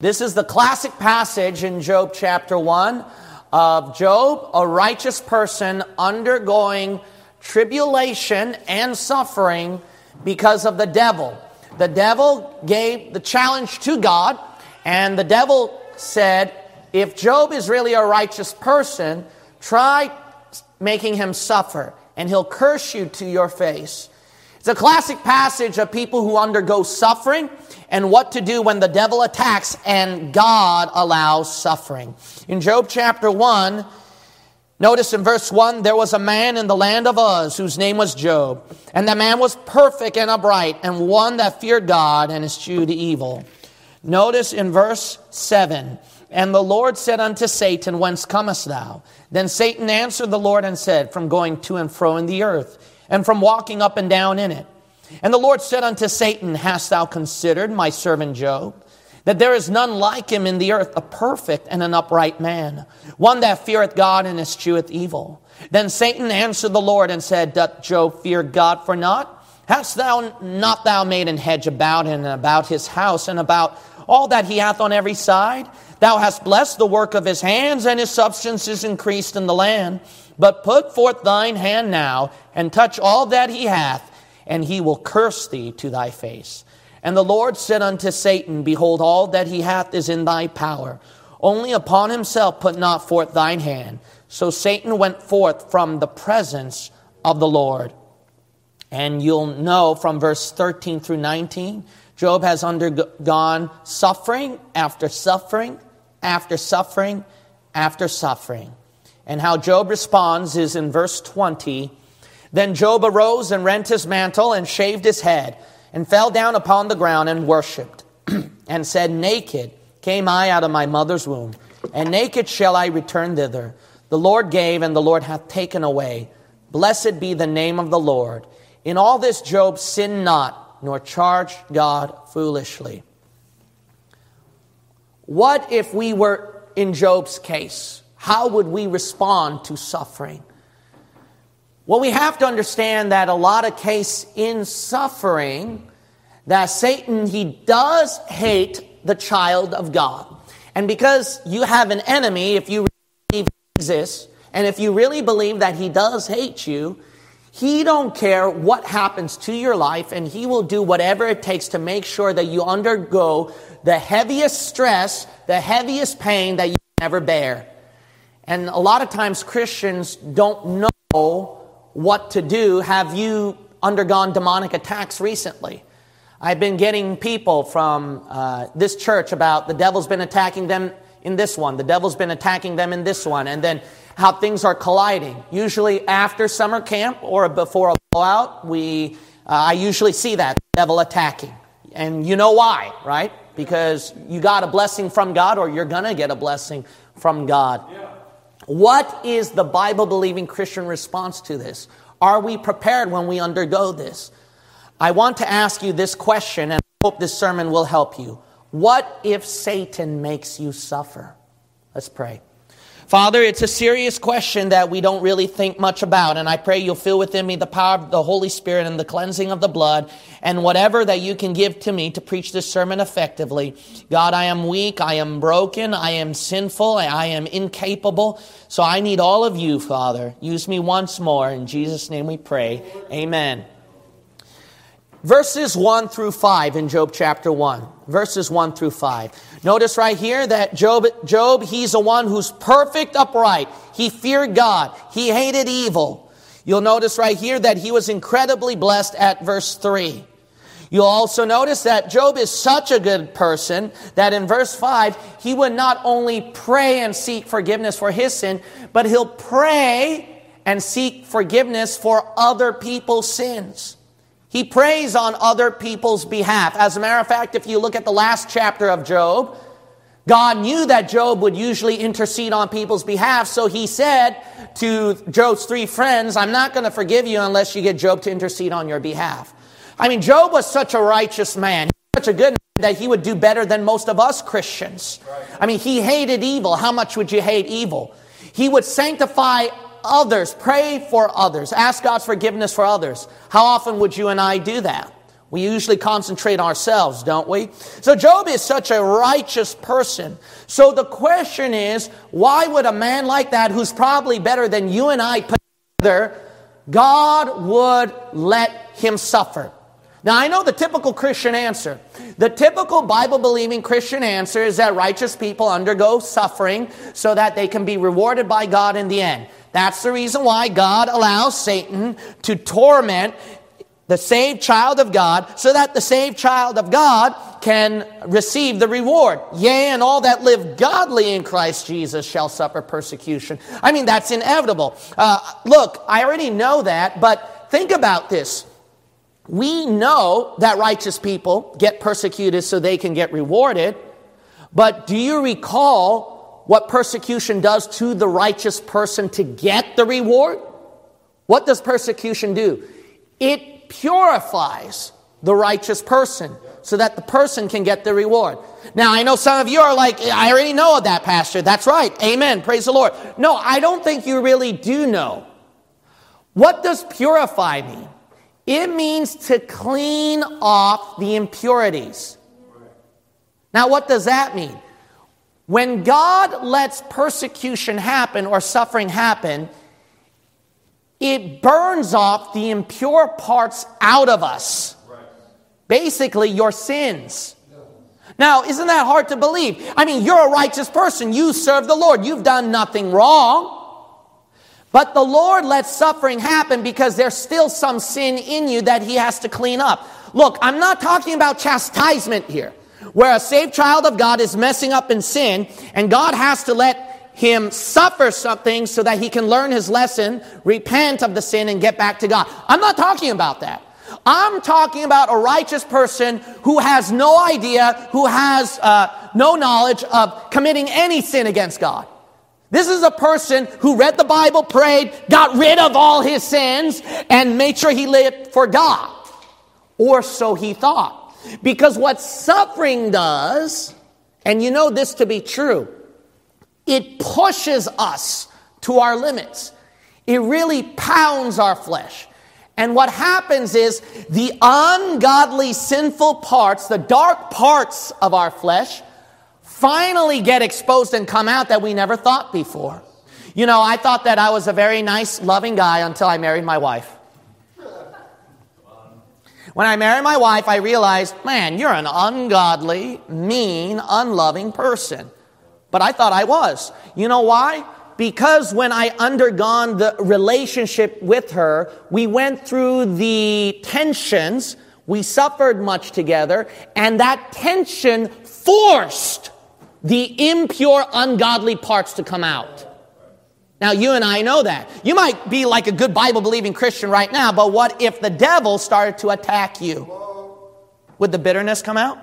This is the classic passage in Job chapter 1 of Job, a righteous person undergoing tribulation and suffering because of the devil. The devil gave the challenge to God, and the devil said, If Job is really a righteous person, try making him suffer, and he'll curse you to your face. It's a classic passage of people who undergo suffering and what to do when the devil attacks and God allows suffering. In Job chapter 1, notice in verse 1 there was a man in the land of Uz whose name was Job, and the man was perfect and upright, and one that feared God and eschewed evil. Notice in verse 7 And the Lord said unto Satan, Whence comest thou? Then Satan answered the Lord and said, From going to and fro in the earth, and from walking up and down in it. And the Lord said unto Satan, Hast thou considered my servant Job? That there is none like him in the earth, a perfect and an upright man, one that feareth God and escheweth evil. Then Satan answered the Lord and said, Doth Job fear God for naught? Hast thou not thou made an hedge about him and about his house and about all that he hath on every side? Thou hast blessed the work of his hands, and his substance is increased in the land. But put forth thine hand now, and touch all that he hath, and he will curse thee to thy face. And the Lord said unto Satan, Behold, all that he hath is in thy power. Only upon himself put not forth thine hand. So Satan went forth from the presence of the Lord. And you'll know from verse 13 through 19, Job has undergone suffering after suffering after suffering after suffering. And how Job responds is in verse 20 then Job arose and rent his mantle and shaved his head and fell down upon the ground and worshipped and said, Naked came I out of my mother's womb, and naked shall I return thither. The Lord gave, and the Lord hath taken away. Blessed be the name of the Lord. In all this, Job sinned not, nor charged God foolishly. What if we were in Job's case? How would we respond to suffering? Well, we have to understand that a lot of case in suffering, that Satan, he does hate the child of God. And because you have an enemy, if you believe he exists, and if you really believe that he does hate you, he don't care what happens to your life, and he will do whatever it takes to make sure that you undergo the heaviest stress, the heaviest pain that you ever bear. And a lot of times Christians don't know what to do. Have you undergone demonic attacks recently? I've been getting people from uh, this church about the devil's been attacking them in this one, the devil's been attacking them in this one, and then how things are colliding. Usually after summer camp or before a blowout, we, uh, I usually see that devil attacking. And you know why, right? Because you got a blessing from God or you're going to get a blessing from God. Yeah. What is the Bible believing Christian response to this? Are we prepared when we undergo this? I want to ask you this question, and I hope this sermon will help you. What if Satan makes you suffer? Let's pray. Father, it's a serious question that we don't really think much about, and I pray you'll fill within me the power of the Holy Spirit and the cleansing of the blood, and whatever that you can give to me to preach this sermon effectively. God, I am weak, I am broken, I am sinful, I am incapable, so I need all of you, Father. Use me once more. In Jesus' name we pray. Amen. Verses 1 through 5 in Job chapter 1. Verses 1 through 5. Notice right here that Job, Job, he's the one who's perfect upright. He feared God. He hated evil. You'll notice right here that he was incredibly blessed at verse 3. You'll also notice that Job is such a good person that in verse 5, he would not only pray and seek forgiveness for his sin, but he'll pray and seek forgiveness for other people's sins. He prays on other people's behalf. As a matter of fact, if you look at the last chapter of Job, God knew that Job would usually intercede on people's behalf, so he said to Job's three friends, I'm not going to forgive you unless you get Job to intercede on your behalf. I mean, Job was such a righteous man, such a good man that he would do better than most of us Christians. I mean, he hated evil. How much would you hate evil? He would sanctify others, pray for others, ask God's forgiveness for others. How often would you and I do that? We usually concentrate ourselves, don't we? So Job is such a righteous person. So the question is, why would a man like that, who's probably better than you and I put together, God would let him suffer? Now, I know the typical Christian answer. The typical Bible believing Christian answer is that righteous people undergo suffering so that they can be rewarded by God in the end. That's the reason why God allows Satan to torment the saved child of God, so that the saved child of God can receive the reward. Yea, and all that live godly in Christ Jesus shall suffer persecution. I mean, that's inevitable. Uh, look, I already know that, but think about this. We know that righteous people get persecuted so they can get rewarded, but do you recall what persecution does to the righteous person to get the reward? What does persecution do? It purifies the righteous person so that the person can get the reward. Now, I know some of you are like, I already know of that, Pastor. That's right. Amen. Praise the Lord. No, I don't think you really do know. What does purify mean? It means to clean off the impurities. Now, what does that mean? When God lets persecution happen or suffering happen, it burns off the impure parts out of us. Basically, your sins. Now, isn't that hard to believe? I mean, you're a righteous person. You serve the Lord. You've done nothing wrong. But the Lord lets suffering happen because there's still some sin in you that He has to clean up. Look, I'm not talking about chastisement here, where a saved child of God is messing up in sin and God has to let him suffer something so that he can learn his lesson, repent of the sin, and get back to God. I'm not talking about that. I'm talking about a righteous person who has no idea, who has uh, no knowledge of committing any sin against God. This is a person who read the Bible, prayed, got rid of all his sins, and made sure he lived for God. Or so he thought. Because what suffering does, and you know this to be true, it pushes us to our limits. It really pounds our flesh. And what happens is the ungodly, sinful parts, the dark parts of our flesh, finally get exposed and come out that we never thought before. You know, I thought that I was a very nice, loving guy until I married my wife. When I married my wife, I realized, man, you're an ungodly, mean, unloving person. But I thought I was. You know why? Because when I undergone the relationship with her, we went through the tensions, we suffered much together, and that tension forced the impure, ungodly parts to come out. Now, you and I know that. You might be like a good Bible believing Christian right now, but what if the devil started to attack you? Would the bitterness come out?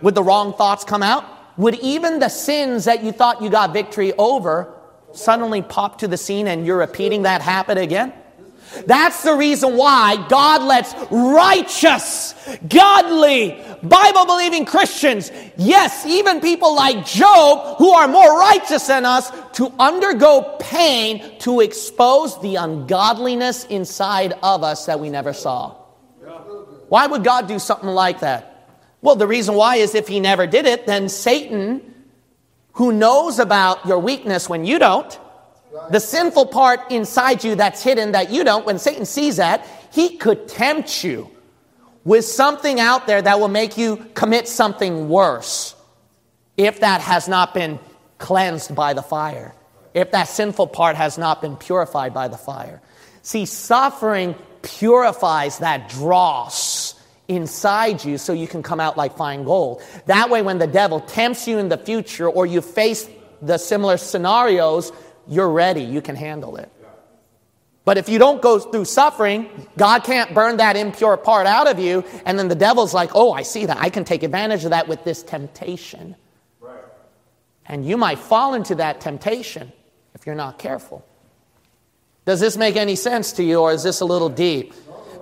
Would the wrong thoughts come out? would even the sins that you thought you got victory over suddenly pop to the scene and you're repeating that habit again? That's the reason why God lets righteous, godly, Bible believing Christians, yes, even people like Job, who are more righteous than us, to undergo pain to expose the ungodliness inside of us that we never saw. Why would God do something like that? Well, the reason why is if he never did it, then Satan, who knows about your weakness when you don't, the sinful part inside you that's hidden that you don't, when Satan sees that, he could tempt you with something out there that will make you commit something worse if that has not been cleansed by the fire, if that sinful part has not been purified by the fire. See, suffering purifies that dross inside you so you can come out like fine gold. That way, when the devil tempts you in the future or you face the similar scenarios, you're ready. You can handle it. But if you don't go through suffering, God can't burn that impure part out of you. And then the devil's like, oh, I see that. I can take advantage of that with this temptation. And you might fall into that temptation if you're not careful. Does this make any sense to you, or is this a little deep?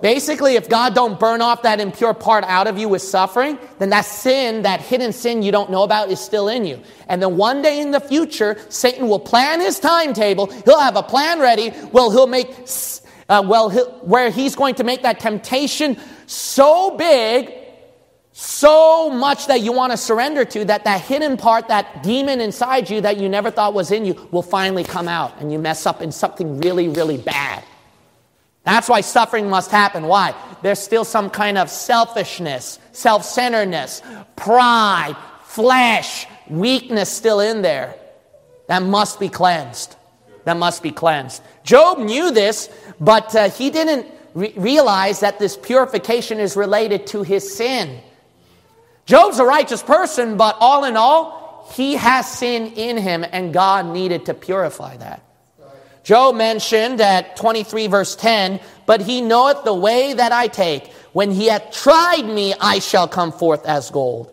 Basically, if God don't burn off that impure part out of you with suffering, then that sin, that hidden sin you don't know about is still in you. And then one day in the future, Satan will plan his timetable. He'll have a plan ready. Well, he'll make, uh, well, he'll, where he's going to make that temptation so big, so much that you want to surrender to, that that hidden part, that demon inside you that you never thought was in you, will finally come out and you mess up in something really, really bad. That's why suffering must happen. Why? There's still some kind of selfishness, self centeredness, pride, flesh, weakness still in there that must be cleansed. That must be cleansed. Job knew this, but uh, he didn't re- realize that this purification is related to his sin. Job's a righteous person, but all in all, he has sin in him, and God needed to purify that. Job mentioned at 23 verse 10, but he knoweth the way that I take. When he hath tried me, I shall come forth as gold.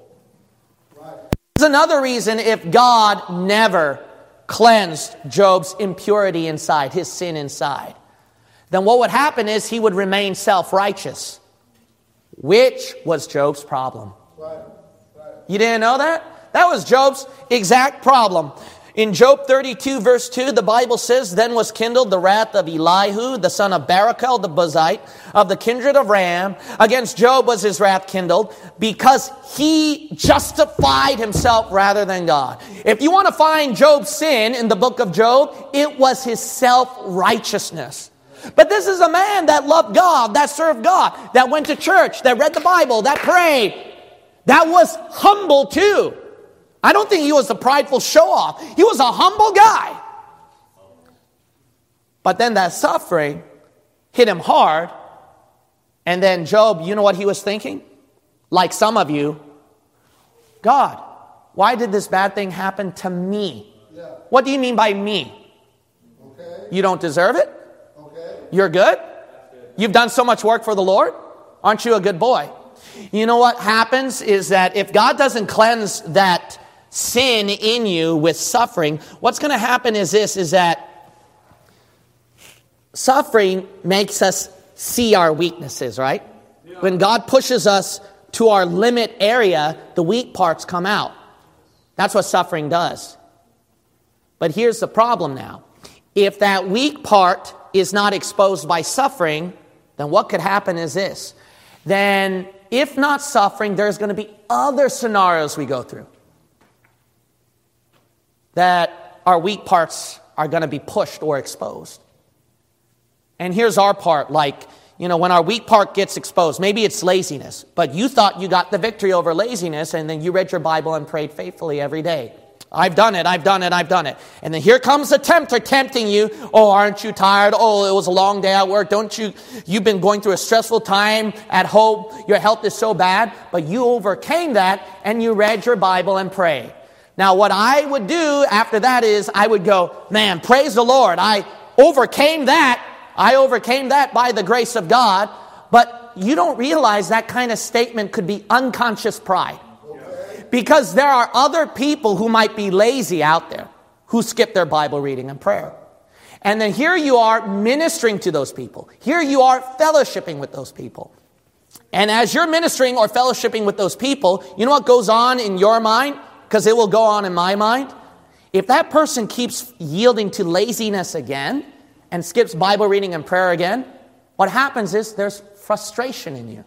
Right. There's another reason if God never cleansed Job's impurity inside, his sin inside, then what would happen is he would remain self righteous, which was Job's problem. You didn't know that? That was Job's exact problem. In Job 32, verse 2, the Bible says, Then was kindled the wrath of Elihu, the son of Barachel the Buzite, of the kindred of Ram. Against Job was his wrath kindled, because he justified himself rather than God. If you want to find Job's sin in the book of Job, it was his self righteousness. But this is a man that loved God, that served God, that went to church, that read the Bible, that prayed, that was humble too. I don't think he was a prideful show off. He was a humble guy. But then that suffering hit him hard. And then Job, you know what he was thinking? Like some of you, God, why did this bad thing happen to me? Yeah. What do you mean by me? Okay. You don't deserve it? Okay. You're good? You've done so much work for the Lord? Aren't you a good boy? You know what happens is that if God doesn't cleanse that sin in you with suffering, what's going to happen is this is that suffering makes us see our weaknesses, right? Yeah. When God pushes us to our limit area, the weak parts come out. That's what suffering does. But here's the problem now. If that weak part is not exposed by suffering, then what could happen is this. Then, if not suffering, there's going to be other scenarios we go through that our weak parts are going to be pushed or exposed. And here's our part like, you know, when our weak part gets exposed, maybe it's laziness, but you thought you got the victory over laziness and then you read your Bible and prayed faithfully every day. I've done it, I've done it, I've done it. And then here comes the tempter tempting you. Oh, aren't you tired? Oh, it was a long day at work. Don't you, you've been going through a stressful time at home. Your health is so bad, but you overcame that and you read your Bible and pray. Now, what I would do after that is I would go, man, praise the Lord. I overcame that. I overcame that by the grace of God. But you don't realize that kind of statement could be unconscious pride. Because there are other people who might be lazy out there who skip their Bible reading and prayer. And then here you are ministering to those people. Here you are fellowshipping with those people. And as you're ministering or fellowshipping with those people, you know what goes on in your mind? because it will go on in my mind. If that person keeps yielding to laziness again and skips Bible reading and prayer again, what happens is there's frustration in you.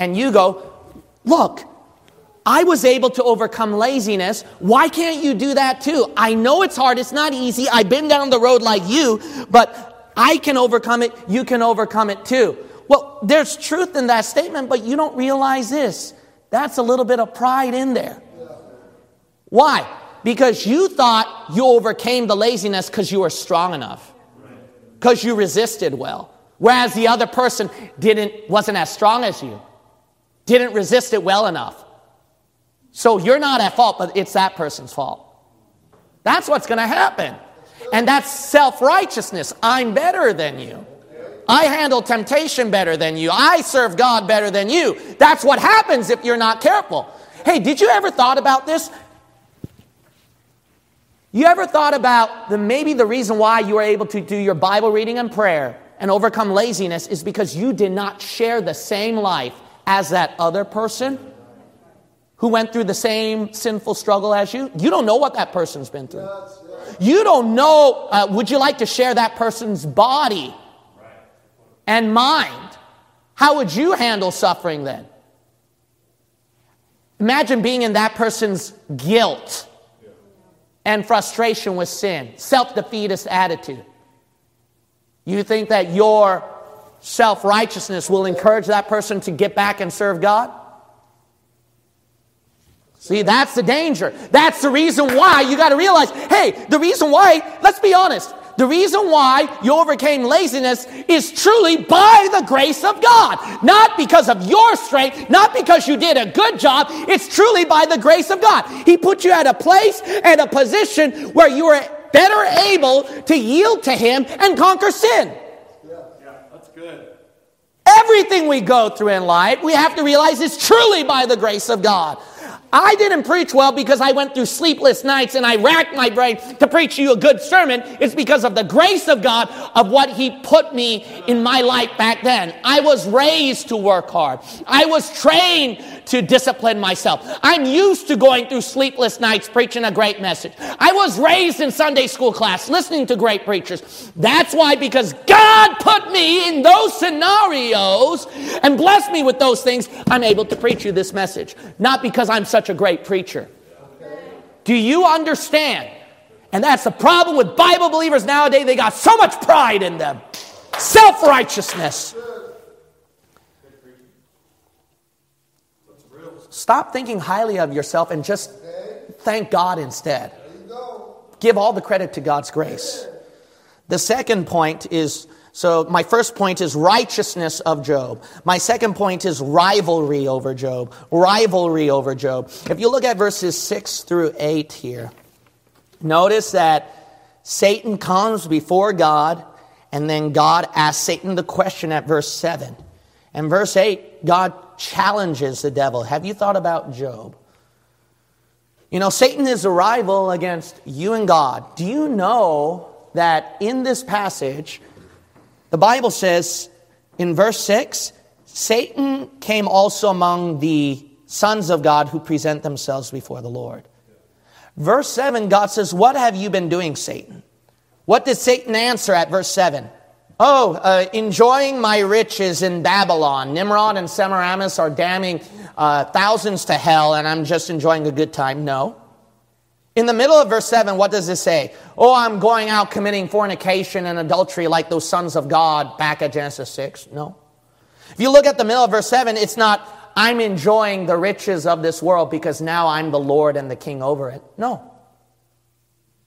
And you go, Look, I was able to overcome laziness. Why can't you do that too? I know it's hard, it's not easy. I've been down the road like you, but I can overcome it. You can overcome it too. Well, there's truth in that statement, but you don't realize this. That's a little bit of pride in there. Why? Because you thought you overcame the laziness because you were strong enough, because you resisted well. Whereas the other person didn't, wasn't as strong as you, didn't resist it well enough. So you're not at fault, but it's that person's fault. That's what's going to happen. And that's self righteousness. I'm better than you. I handle temptation better than you. I serve God better than you. That's what happens if you're not careful. Hey, did you ever thought about this? You ever thought about the, maybe the reason why you were able to do your Bible reading and prayer and overcome laziness is because you did not share the same life as that other person who went through the same sinful struggle as you? You don't know what that person's been through. You don't know, uh, would you like to share that person's body and mind How would you handle suffering then? Imagine being in that person's guilt and frustration with sin, self defeatist attitude. You think that your self righteousness will encourage that person to get back and serve God? See, that's the danger. That's the reason why you got to realize hey, the reason why, let's be honest, the reason why you overcame laziness is truly by the grace of God. Not because of your strength, not because you did a good job. It's truly by the grace of God. He put you at a place and a position where you are better able to yield to Him and conquer sin. Yeah, yeah that's good. Everything we go through in life, we have to realize is truly by the grace of God. I didn't preach well because I went through sleepless nights and I racked my brain to preach you a good sermon. It's because of the grace of God of what He put me in my life back then. I was raised to work hard. I was trained to discipline myself. I'm used to going through sleepless nights preaching a great message. I was raised in Sunday school class listening to great preachers. That's why, because God put me in those scenarios and blessed me with those things, I'm able to preach you this message. Not because I'm such such a great preacher. Do you understand? And that's the problem with Bible believers nowadays. They got so much pride in them, self righteousness. Stop thinking highly of yourself and just thank God instead. Give all the credit to God's grace. The second point is so, my first point is righteousness of Job. My second point is rivalry over Job. Rivalry over Job. If you look at verses 6 through 8 here, notice that Satan comes before God, and then God asks Satan the question at verse 7. And verse 8, God challenges the devil. Have you thought about Job? You know, Satan is a rival against you and God. Do you know that in this passage, the Bible says in verse 6 Satan came also among the sons of God who present themselves before the Lord. Verse 7, God says, What have you been doing, Satan? What did Satan answer at verse 7? Oh, uh, enjoying my riches in Babylon. Nimrod and Semiramis are damning uh, thousands to hell, and I'm just enjoying a good time. No. In the middle of verse 7, what does it say? Oh, I'm going out committing fornication and adultery like those sons of God back at Genesis 6. No. If you look at the middle of verse 7, it's not, I'm enjoying the riches of this world because now I'm the Lord and the king over it. No.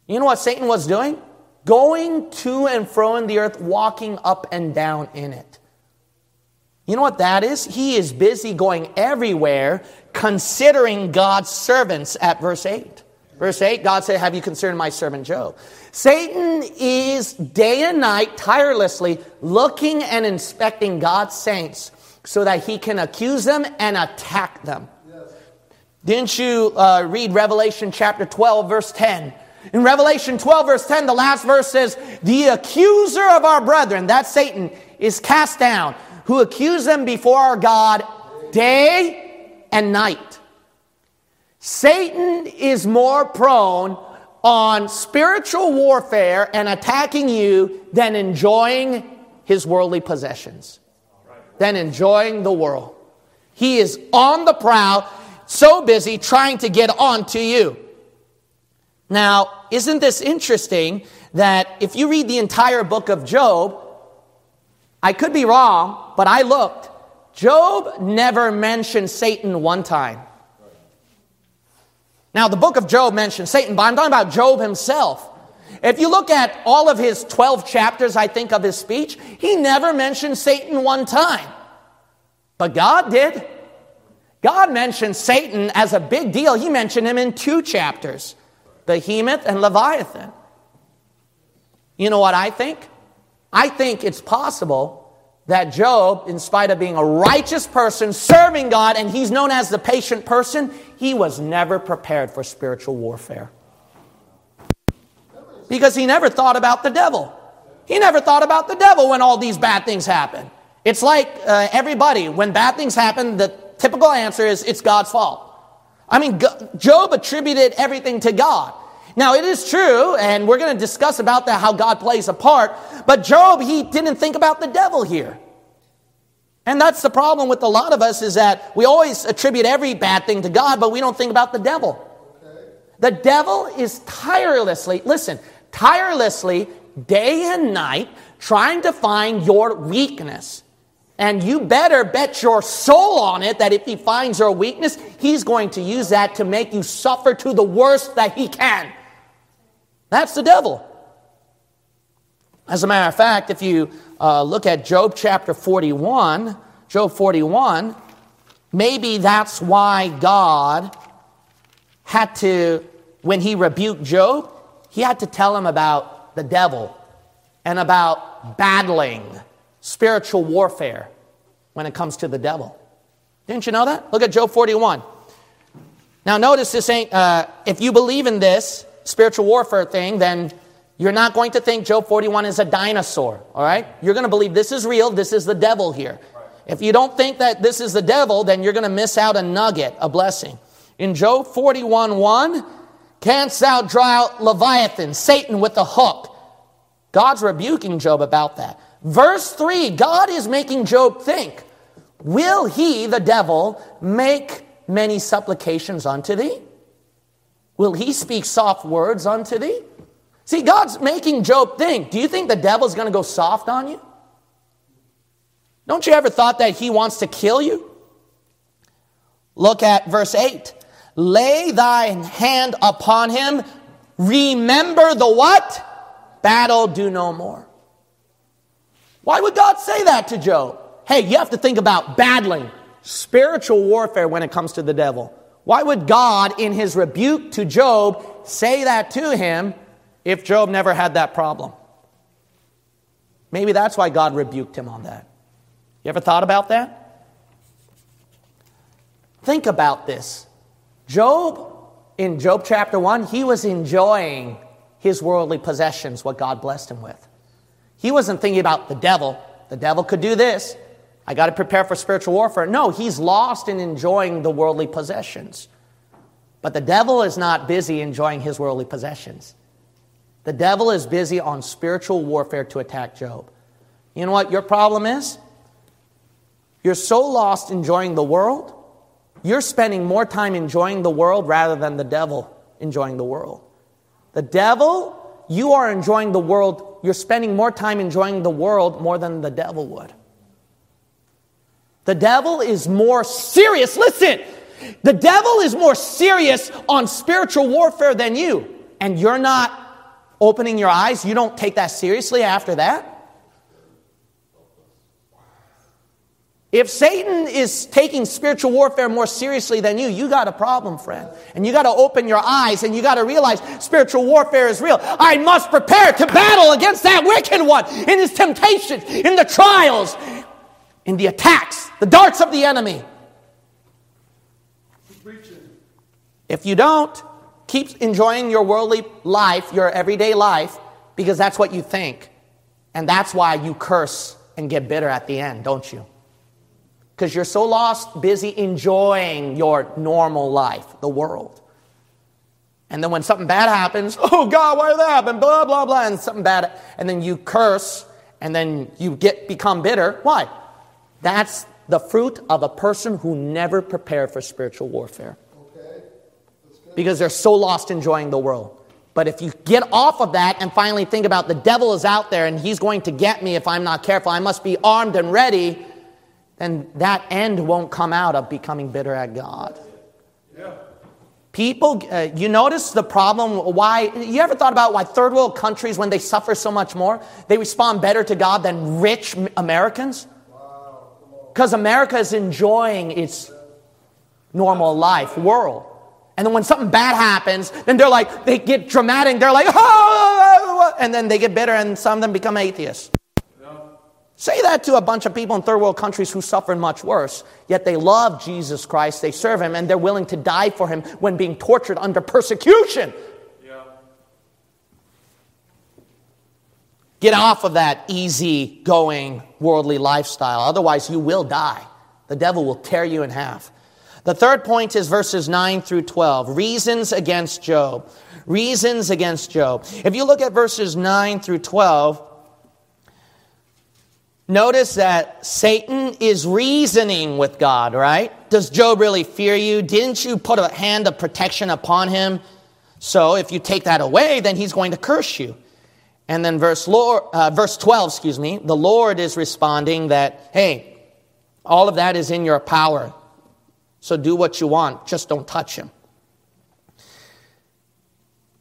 You know what Satan was doing? Going to and fro in the earth, walking up and down in it. You know what that is? He is busy going everywhere, considering God's servants at verse 8. Verse 8, God said, Have you concerned my servant Job? Satan is day and night tirelessly looking and inspecting God's saints so that he can accuse them and attack them. Yes. Didn't you uh, read Revelation chapter 12, verse 10? In Revelation 12, verse 10, the last verse says, The accuser of our brethren, that Satan, is cast down, who accuse them before our God day and night. Satan is more prone on spiritual warfare and attacking you than enjoying his worldly possessions, than enjoying the world. He is on the prowl, so busy trying to get on to you. Now, isn't this interesting that if you read the entire book of Job, I could be wrong, but I looked. Job never mentioned Satan one time. Now, the book of Job mentions Satan, but I'm talking about Job himself. If you look at all of his 12 chapters, I think, of his speech, he never mentioned Satan one time. But God did. God mentioned Satan as a big deal. He mentioned him in two chapters Behemoth and Leviathan. You know what I think? I think it's possible that Job, in spite of being a righteous person, serving God, and he's known as the patient person, he was never prepared for spiritual warfare. Because he never thought about the devil. He never thought about the devil when all these bad things happen. It's like uh, everybody, when bad things happen, the typical answer is it's God's fault. I mean, Job attributed everything to God. Now, it is true, and we're going to discuss about that, how God plays a part, but Job, he didn't think about the devil here. And that's the problem with a lot of us is that we always attribute every bad thing to God, but we don't think about the devil. Okay. The devil is tirelessly, listen, tirelessly, day and night, trying to find your weakness. And you better bet your soul on it that if he finds your weakness, he's going to use that to make you suffer to the worst that he can. That's the devil. As a matter of fact, if you uh, look at Job chapter 41, Job 41, maybe that's why God had to, when he rebuked Job, he had to tell him about the devil and about battling, spiritual warfare when it comes to the devil. Didn't you know that? Look at Job 41. Now, notice this ain't, uh, if you believe in this spiritual warfare thing, then you're not going to think Job 41 is a dinosaur, all right? You're going to believe this is real, this is the devil here. If you don't think that this is the devil, then you're going to miss out a nugget, a blessing. In Job 41 1, canst thou draw out Leviathan, Satan with a hook? God's rebuking Job about that. Verse 3, God is making Job think, Will he, the devil, make many supplications unto thee? Will he speak soft words unto thee? See, God's making Job think. Do you think the devil's going to go soft on you? Don't you ever thought that he wants to kill you? Look at verse 8. Lay thine hand upon him. Remember the what? Battle do no more. Why would God say that to Job? Hey, you have to think about battling, spiritual warfare when it comes to the devil. Why would God, in his rebuke to Job, say that to him if Job never had that problem. Maybe that's why God rebuked him on that. You ever thought about that? Think about this. Job, in Job chapter 1, he was enjoying his worldly possessions, what God blessed him with. He wasn't thinking about the devil. The devil could do this. I got to prepare for spiritual warfare. No, he's lost in enjoying the worldly possessions. But the devil is not busy enjoying his worldly possessions. The devil is busy on spiritual warfare to attack Job. You know what your problem is? You're so lost enjoying the world, you're spending more time enjoying the world rather than the devil enjoying the world. The devil, you are enjoying the world, you're spending more time enjoying the world more than the devil would. The devil is more serious. Listen, the devil is more serious on spiritual warfare than you, and you're not opening your eyes, you don't take that seriously after that? If Satan is taking spiritual warfare more seriously than you, you got a problem, friend. And you got to open your eyes and you got to realize spiritual warfare is real. I must prepare to battle against that wicked one in his temptations, in the trials, in the attacks, the darts of the enemy. If you don't, keep enjoying your worldly life, your everyday life, because that's what you think. And that's why you curse and get bitter at the end, don't you? Because you're so lost, busy enjoying your normal life, the world. And then when something bad happens, oh God, why did that happen? Blah, blah, blah, and something bad, and then you curse, and then you get become bitter. Why? That's the fruit of a person who never prepared for spiritual warfare because they're so lost enjoying the world. But if you get off of that and finally think about the devil is out there and he's going to get me if I'm not careful, I must be armed and ready, then that end won't come out of becoming bitter at God. People, uh, you notice the problem why, you ever thought about why third world countries, when they suffer so much more, they respond better to God than rich Americans? Because. America is enjoying its normal life world. And then when something bad happens, then they're like, they get dramatic. They're like, oh, and then they get bitter, and some of them become atheists. Say that to a bunch of people in third world countries who suffer much worse, yet they love Jesus Christ, they serve Him, and they're willing to die for Him when being tortured under persecution. Get off of that easy going worldly lifestyle, otherwise, you will die. The devil will tear you in half. The third point is verses 9 through 12 reasons against Job. Reasons against Job. If you look at verses 9 through 12, Notice that Satan is reasoning with God, right? Does Job really fear you? Didn't you put a hand of protection upon him? So if you take that away, then he's going to curse you. And then verse, Lord, uh, verse 12, excuse me, the Lord is responding that, hey, all of that is in your power. So do what you want, just don't touch him.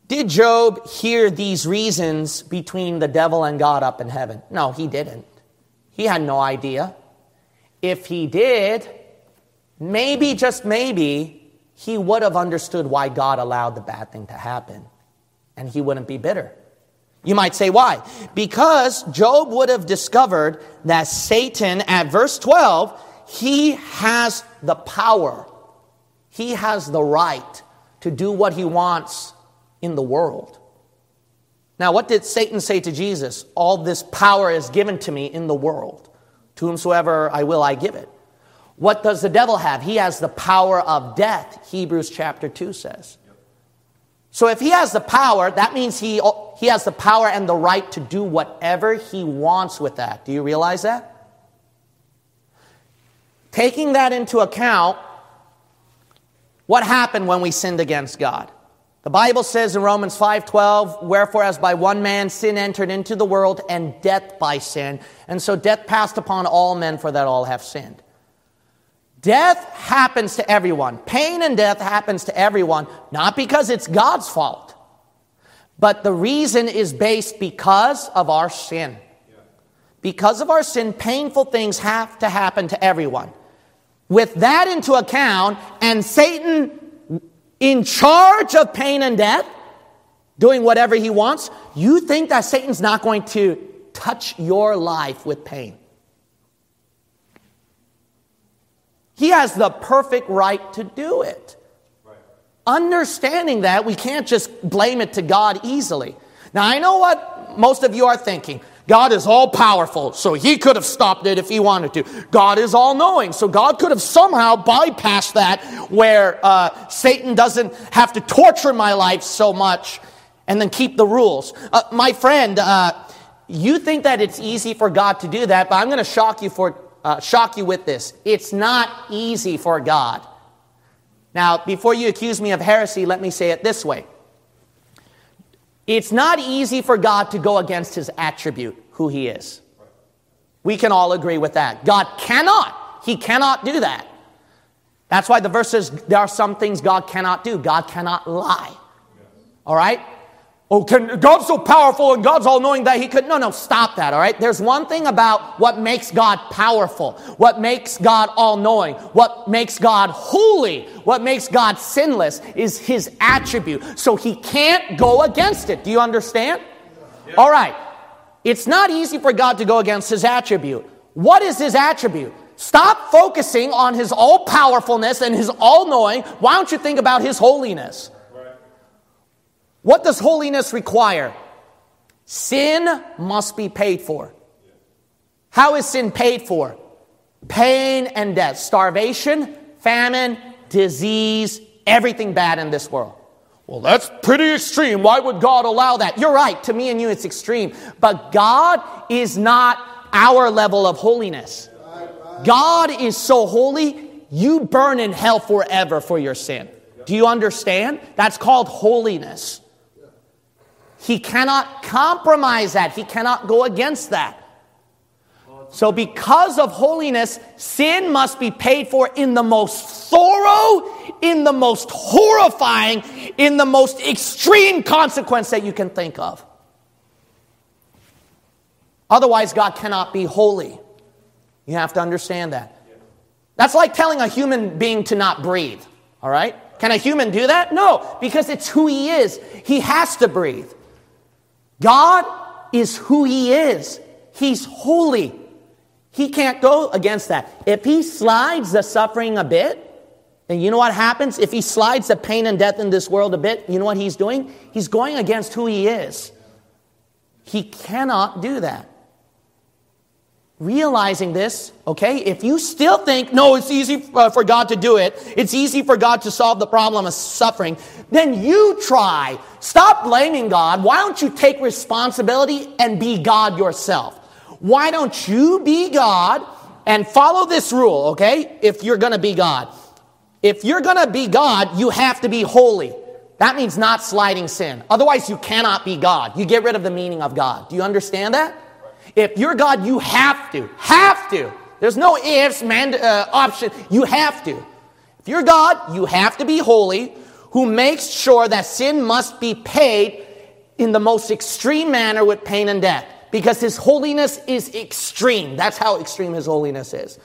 Did Job hear these reasons between the devil and God up in heaven? No, he didn't. He had no idea. If he did, maybe, just maybe, he would have understood why God allowed the bad thing to happen, and he wouldn't be bitter. You might say, why? Because Job would have discovered that Satan, at verse 12, he has the power, he has the right to do what he wants in the world. Now, what did Satan say to Jesus? All this power is given to me in the world. To whomsoever I will, I give it. What does the devil have? He has the power of death, Hebrews chapter 2 says. So if he has the power, that means he, he has the power and the right to do whatever he wants with that. Do you realize that? Taking that into account, what happened when we sinned against God? The Bible says in Romans 5:12, "Wherefore as by one man sin entered into the world and death by sin, and so death passed upon all men for that all have sinned." Death happens to everyone. Pain and death happens to everyone, not because it's God's fault, but the reason is based because of our sin. Because of our sin, painful things have to happen to everyone. With that into account, and Satan in charge of pain and death, doing whatever he wants, you think that Satan's not going to touch your life with pain. He has the perfect right to do it. Understanding that, we can't just blame it to God easily. Now, I know what most of you are thinking. God is all powerful, so he could have stopped it if he wanted to. God is all knowing, so God could have somehow bypassed that where uh, Satan doesn't have to torture my life so much and then keep the rules. Uh, my friend, uh, you think that it's easy for God to do that, but I'm going to shock you for uh, shock you with this. It's not easy for God. Now, before you accuse me of heresy, let me say it this way. It's not easy for God to go against his attribute, who he is. We can all agree with that. God cannot. He cannot do that. That's why the verse says there are some things God cannot do. God cannot lie. All right? Oh, can, God's so powerful and God's all knowing that He could. No, no, stop that, all right? There's one thing about what makes God powerful, what makes God all knowing, what makes God holy, what makes God sinless is His attribute. So He can't go against it. Do you understand? Yeah. All right. It's not easy for God to go against His attribute. What is His attribute? Stop focusing on His all powerfulness and His all knowing. Why don't you think about His holiness? What does holiness require? Sin must be paid for. How is sin paid for? Pain and death, starvation, famine, disease, everything bad in this world. Well, that's pretty extreme. Why would God allow that? You're right. To me and you, it's extreme. But God is not our level of holiness. God is so holy, you burn in hell forever for your sin. Do you understand? That's called holiness. He cannot compromise that. He cannot go against that. So, because of holiness, sin must be paid for in the most thorough, in the most horrifying, in the most extreme consequence that you can think of. Otherwise, God cannot be holy. You have to understand that. That's like telling a human being to not breathe, all right? Can a human do that? No, because it's who he is. He has to breathe. God is who He is. He's holy. He can't go against that. If He slides the suffering a bit, and you know what happens? If He slides the pain and death in this world a bit, you know what He's doing? He's going against who He is. He cannot do that. Realizing this, okay, if you still think, no, it's easy uh, for God to do it, it's easy for God to solve the problem of suffering, then you try. Stop blaming God. Why don't you take responsibility and be God yourself? Why don't you be God and follow this rule, okay? If you're to be God. If you're to be God, you have to be holy. That means not sliding sin. Otherwise, you cannot be God. You get rid of the meaning of God. Do you understand that? If you're God, you have to. Have to. There's no ifs, man, uh, option. You have to. If you're God, you have to be holy, who makes sure that sin must be paid in the most extreme manner with pain and death because his holiness is extreme. That's how extreme his holiness is.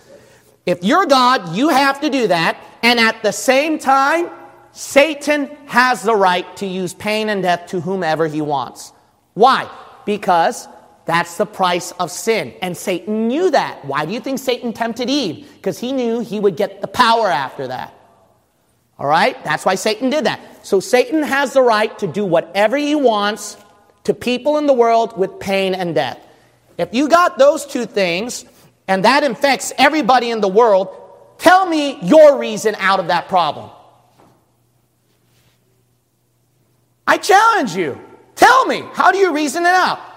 If you're God, you have to do that. And at the same time, Satan has the right to use pain and death to whomever he wants. Why? Because that's the price of sin. And Satan knew that. Why do you think Satan tempted Eve? Because he knew he would get the power after that. All right? That's why Satan did that. So Satan has the right to do whatever he wants to people in the world with pain and death. If you got those two things, and that infects everybody in the world, tell me your reason out of that problem. I challenge you. Tell me, how do you reason it out?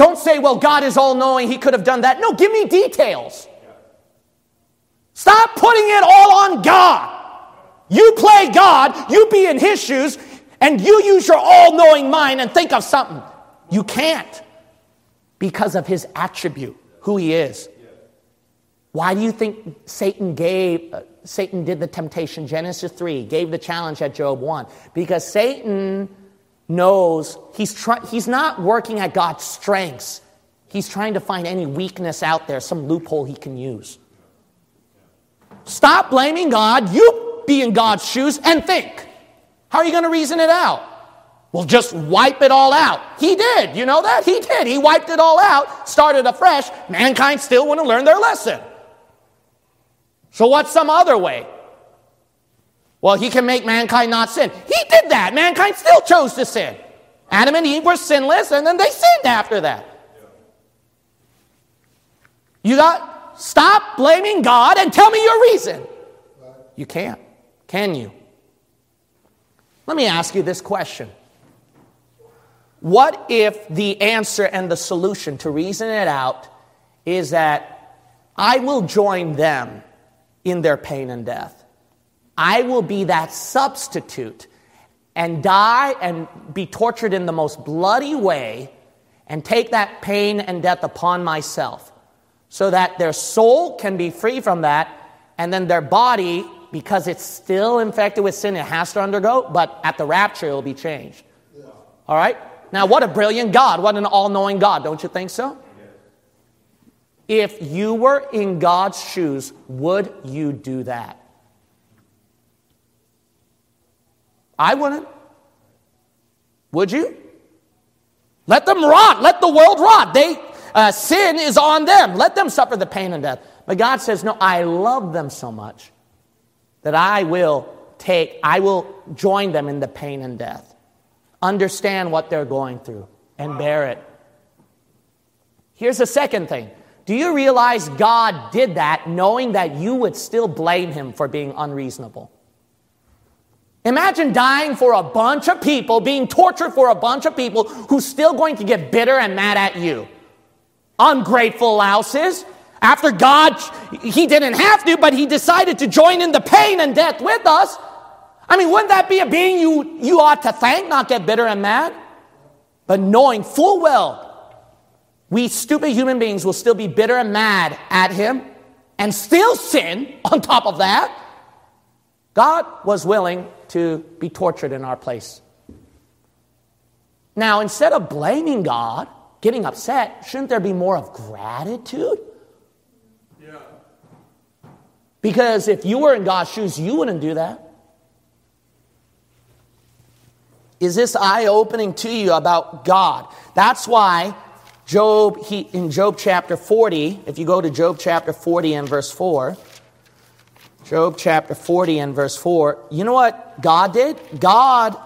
Don't say, well, God is all knowing, He could have done that. No, give me details. Stop putting it all on God. You play God, you be in His shoes, and you use your all knowing mind and think of something. You can't because of his attribute, who he is. Why do you think Satan gave, uh, Satan did the temptation, Genesis 3, gave the challenge at Job 1? Because Satan knows he's, try, he's not working at God's strengths. He's trying to find any weakness out there, some loophole he can use. Stop blaming God. You be in God's shoes and think. How are you going to reason it out? Well, just wipe it all out. He did. You know that? He did. He wiped it all out, started afresh. Mankind still wouldn't learn their lesson. So, what's some other way? Well, he can make mankind not sin. He did that. Mankind still chose to sin. Adam and Eve were sinless, and then they sinned after that. You got stop blaming God and tell me your reason. You can't, can you? Let me ask you this question What if the answer and the solution to reason it out is that I will join them in their pain and death? I will be that substitute and die and be tortured in the most bloody way and take that pain and death upon myself so that their soul can be free from that and then their body because it's still infected with sin, it has to undergo, but at the rapture, it will be changed. Yeah. All right? Now, what a brilliant God. What an all knowing God. Don't you think so? Yeah. If you were in God's shoes, would you do that? I wouldn't. Would you? Let them rot. Let the world rot. They, uh, sin is on them. Let them suffer the pain and death. But God says, No, I love them so much that I will take, I will join them in the pain and death. Understand what they're going through and bear it. Here's the second thing. Do you realize God did that knowing that you would still blame him for being unreasonable? Imagine dying for a bunch of people, being tortured for a bunch of people who's still going to get bitter and mad at you. Ungrateful louses. After God, He didn't have to, but He decided to join in the pain and death with us. I mean, wouldn't that be a being you, you ought to thank, not get bitter and mad? But knowing full well, we stupid human beings will still be bitter and mad at Him and still sin on top of that. God was willing to be tortured in our place. Now, instead of blaming God, getting upset, shouldn't there be more of gratitude? Because if you were in God's shoes, you wouldn't do that. Is this eye opening to you about God? That's why Job, he, in Job chapter 40, if you go to Job chapter 40 and verse 4, Job chapter 40 and verse 4, you know what God did? God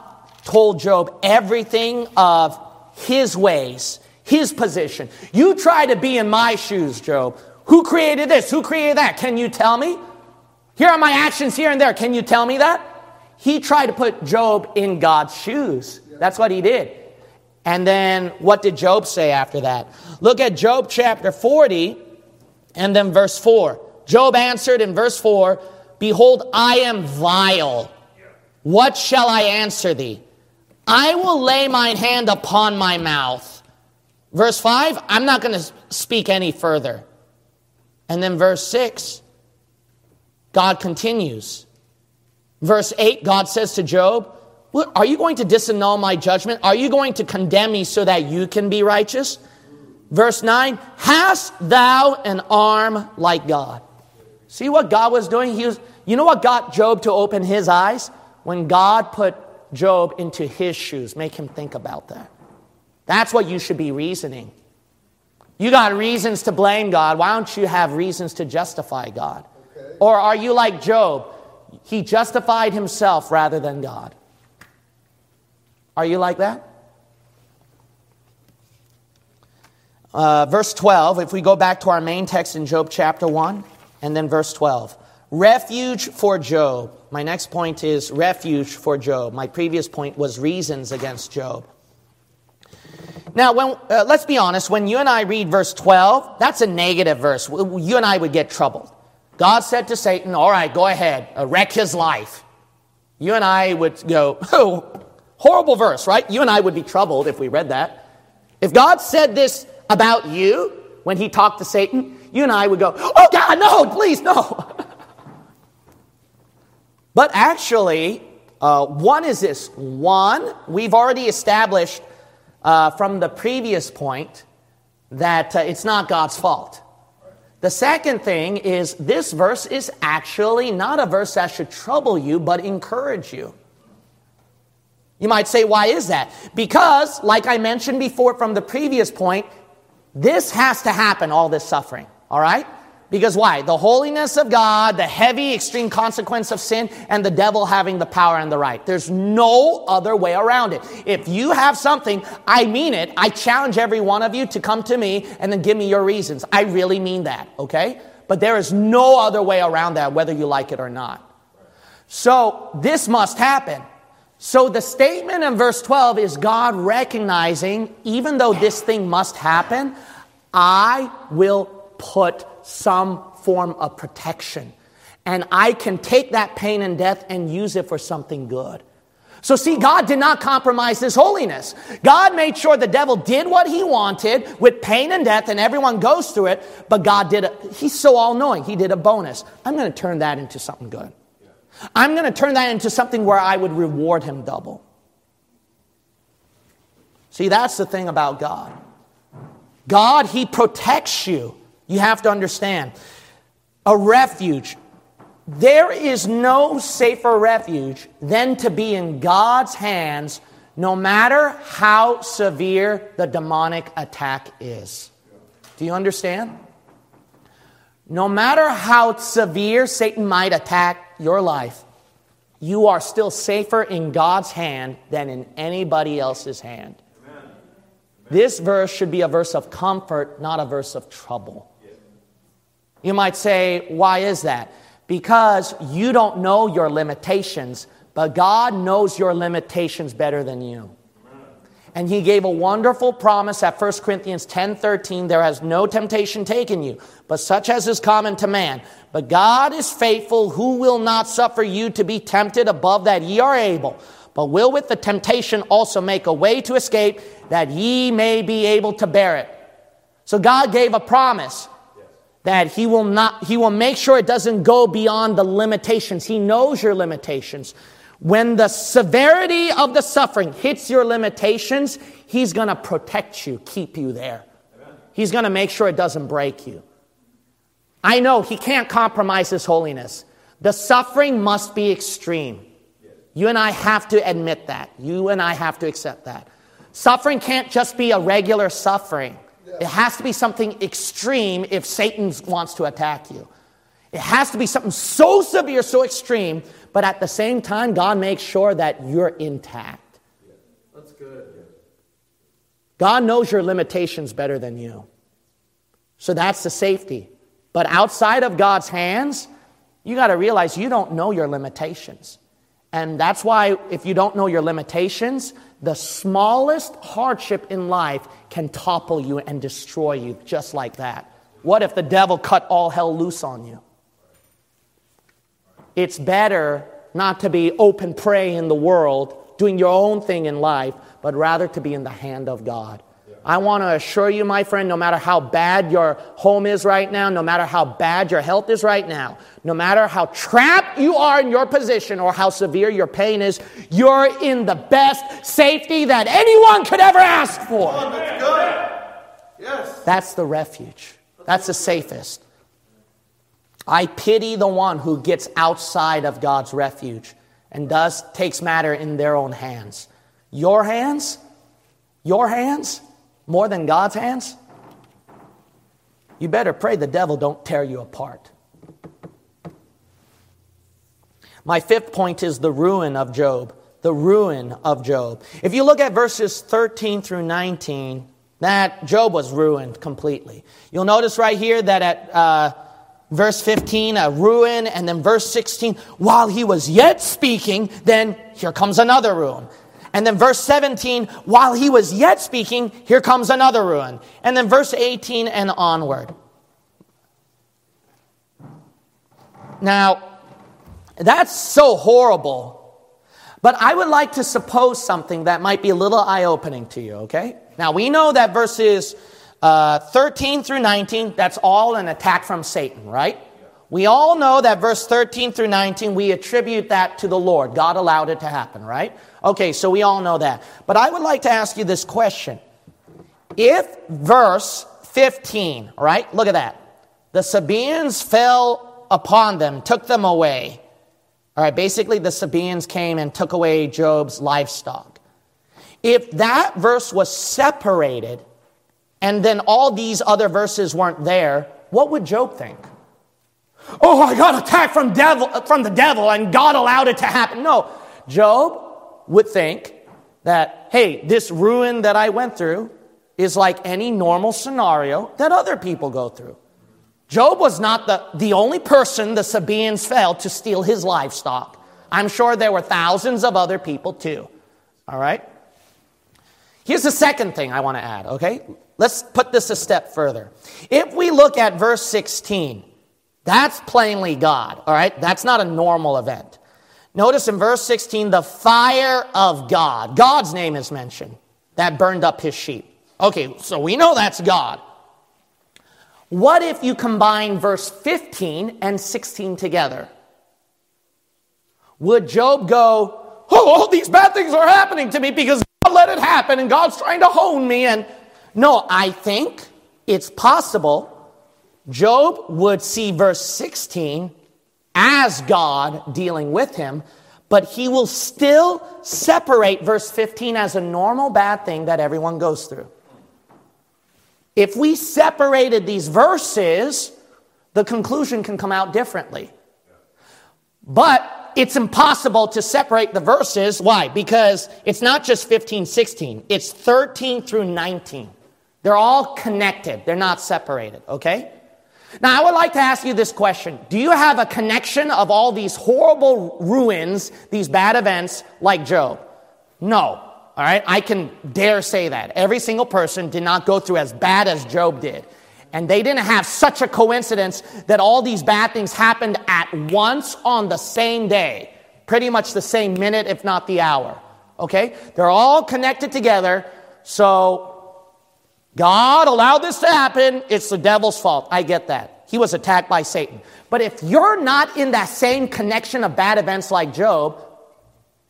told Job everything of his ways, his position. You try to be in my shoes, Job. Who created this? Who created that? Can you tell me? Here are my actions here and there. Can you tell me that? He tried to put Job in God's shoes. That's what he did. And then what did Job say after that? Look at Job chapter 40 and then verse 4. Job answered in verse 4 Behold, I am vile. What shall I answer thee? I will lay mine hand upon my mouth. Verse 5, I'm not going to speak any further. And then verse 6, God continues. Verse 8, God says to Job, Are you going to disannul my judgment? Are you going to condemn me so that you can be righteous? Verse 9, Hast thou an arm like God? See what God was doing? He was, you know what got Job to open his eyes? When God put Job into his shoes. Make him think about that. That's what you should be reasoning. You got reasons to blame God. Why don't you have reasons to justify God? Okay. Or are you like Job? He justified himself rather than God. Are you like that? Uh, verse 12, if we go back to our main text in Job chapter 1, and then verse 12. Refuge for Job. My next point is refuge for Job. My previous point was reasons against Job. Now, when, uh, let's be honest, when you and I read verse 12, that's a negative verse. You and I would get troubled. God said to Satan, All right, go ahead, uh, wreck his life. You and I would go, Oh, horrible verse, right? You and I would be troubled if we read that. If God said this about you when he talked to Satan, you and I would go, Oh, God, no, please, no. But actually, uh, one is this one, we've already established uh, from the previous point that uh, it's not God's fault. The second thing is this verse is actually not a verse that should trouble you, but encourage you. You might say, why is that? Because, like I mentioned before from the previous point, this has to happen, all this suffering, all right? Because why? The holiness of God, the heavy, extreme consequence of sin, and the devil having the power and the right. There's no other way around it. If you have something, I mean it. I challenge every one of you to come to me and then give me your reasons. I really mean that, okay? But there is no other way around that, whether you like it or not. So this must happen. So the statement in verse 12 is God recognizing, even though this thing must happen, I will put some form of protection. And I can take that pain and death and use it for something good. So, see, God did not compromise His holiness. God made sure the devil did what he wanted with pain and death, and everyone goes through it, but God did it. He's so all knowing. He did a bonus. I'm going to turn that into something good. I'm going to turn that into something where I would reward Him double. See, that's the thing about God. God, He protects you. You have to understand a refuge. There is no safer refuge than to be in God's hands, no matter how severe the demonic attack is. Do you understand? No matter how severe Satan might attack your life, you are still safer in God's hand than in anybody else's hand. Amen. This verse should be a verse of comfort, not a verse of trouble. You might say, why is that? Because you don't know your limitations, but God knows your limitations better than you. And he gave a wonderful promise at 1 Corinthians 10 13. There has no temptation taken you, but such as is common to man. But God is faithful, who will not suffer you to be tempted above that ye are able, but will with the temptation also make a way to escape, that ye may be able to bear it. So God gave a promise that he will not he will make sure it doesn't go beyond the limitations. He knows your limitations. When the severity of the suffering hits your limitations he's going to protect you keep you there. He's going to make sure it doesn't break you. I know he can't compromise his holiness. The suffering must be extreme. You and i have to admit that. You and i have to accept that. Suffering can't just be a regular suffering it has to be something extreme if Satan wants to attack you. It has to be something so severe, so extreme, but at the same time, God makes sure that you're intact. Yeah, That's good. God knows your limitations better than you. So that's the safety. But outside of God's hands, you got to realize you don't know your limitations. And that's why, if you don't know your limitations, the smallest hardship in life can topple you and destroy you just like that. What if the devil cut all hell loose on you? It's better not to be open prey in the world, doing your own thing in life, but rather to be in the hand of God. I want to assure you, my friend, no matter how bad your home is right now, no matter how bad your health is right now, no matter how trapped you are in your position or how severe your pain is, you're in the best safety that anyone could ever ask for. Oh, that's good. Yes. That's the refuge. That's the safest. I pity the one who gets outside of God's refuge and does takes matter in their own hands. Your hands? Your hands? More than God's hands, you better pray the devil don't tear you apart. My fifth point is the ruin of Job. The ruin of Job. If you look at verses 13 through 19, that Job was ruined completely. You'll notice right here that at uh, verse 15, a ruin, and then verse 16, while he was yet speaking, then here comes another ruin. And then verse 17, while he was yet speaking, here comes another ruin. And then verse 18 and onward. Now, that's so horrible. But I would like to suppose something that might be a little eye opening to you, okay? Now, we know that verses uh, 13 through 19, that's all an attack from Satan, right? We all know that verse 13 through 19, we attribute that to the Lord. God allowed it to happen, right? Okay, so we all know that. But I would like to ask you this question. If verse 15, right? Look at that. The Sabaeans fell upon them, took them away. All right, basically, the Sabaeans came and took away Job's livestock. If that verse was separated and then all these other verses weren't there, what would Job think? Oh, I got attacked from devil uh, from the devil and God allowed it to happen. No. Job would think that, hey, this ruin that I went through is like any normal scenario that other people go through. Job was not the, the only person the Sabaeans failed to steal his livestock. I'm sure there were thousands of other people too. All right? Here's the second thing I want to add, okay? Let's put this a step further. If we look at verse 16, that's plainly God, all right? That's not a normal event. Notice in verse 16, the fire of God. God's name is mentioned that burned up his sheep. Okay, so we know that's God. What if you combine verse 15 and 16 together? Would Job go, Oh, all these bad things are happening to me because God let it happen and God's trying to hone me? And no, I think it's possible Job would see verse 16 as God dealing with him, but he will still separate verse 15 as a normal bad thing that everyone goes through. If we separated these verses, the conclusion can come out differently. But it's impossible to separate the verses. Why? Because it's not just 15, 16, it's 13 through 19. They're all connected, they're not separated, okay? Now, I would like to ask you this question. Do you have a connection of all these horrible ruins, these bad events, like Job? No. All right? I can dare say that. Every single person did not go through as bad as Job did. And they didn't have such a coincidence that all these bad things happened at once on the same day. Pretty much the same minute, if not the hour. Okay? They're all connected together. So God allowed this to happen. It's the devil's fault. I get that. He was attacked by Satan. But if you're not in that same connection of bad events like Job,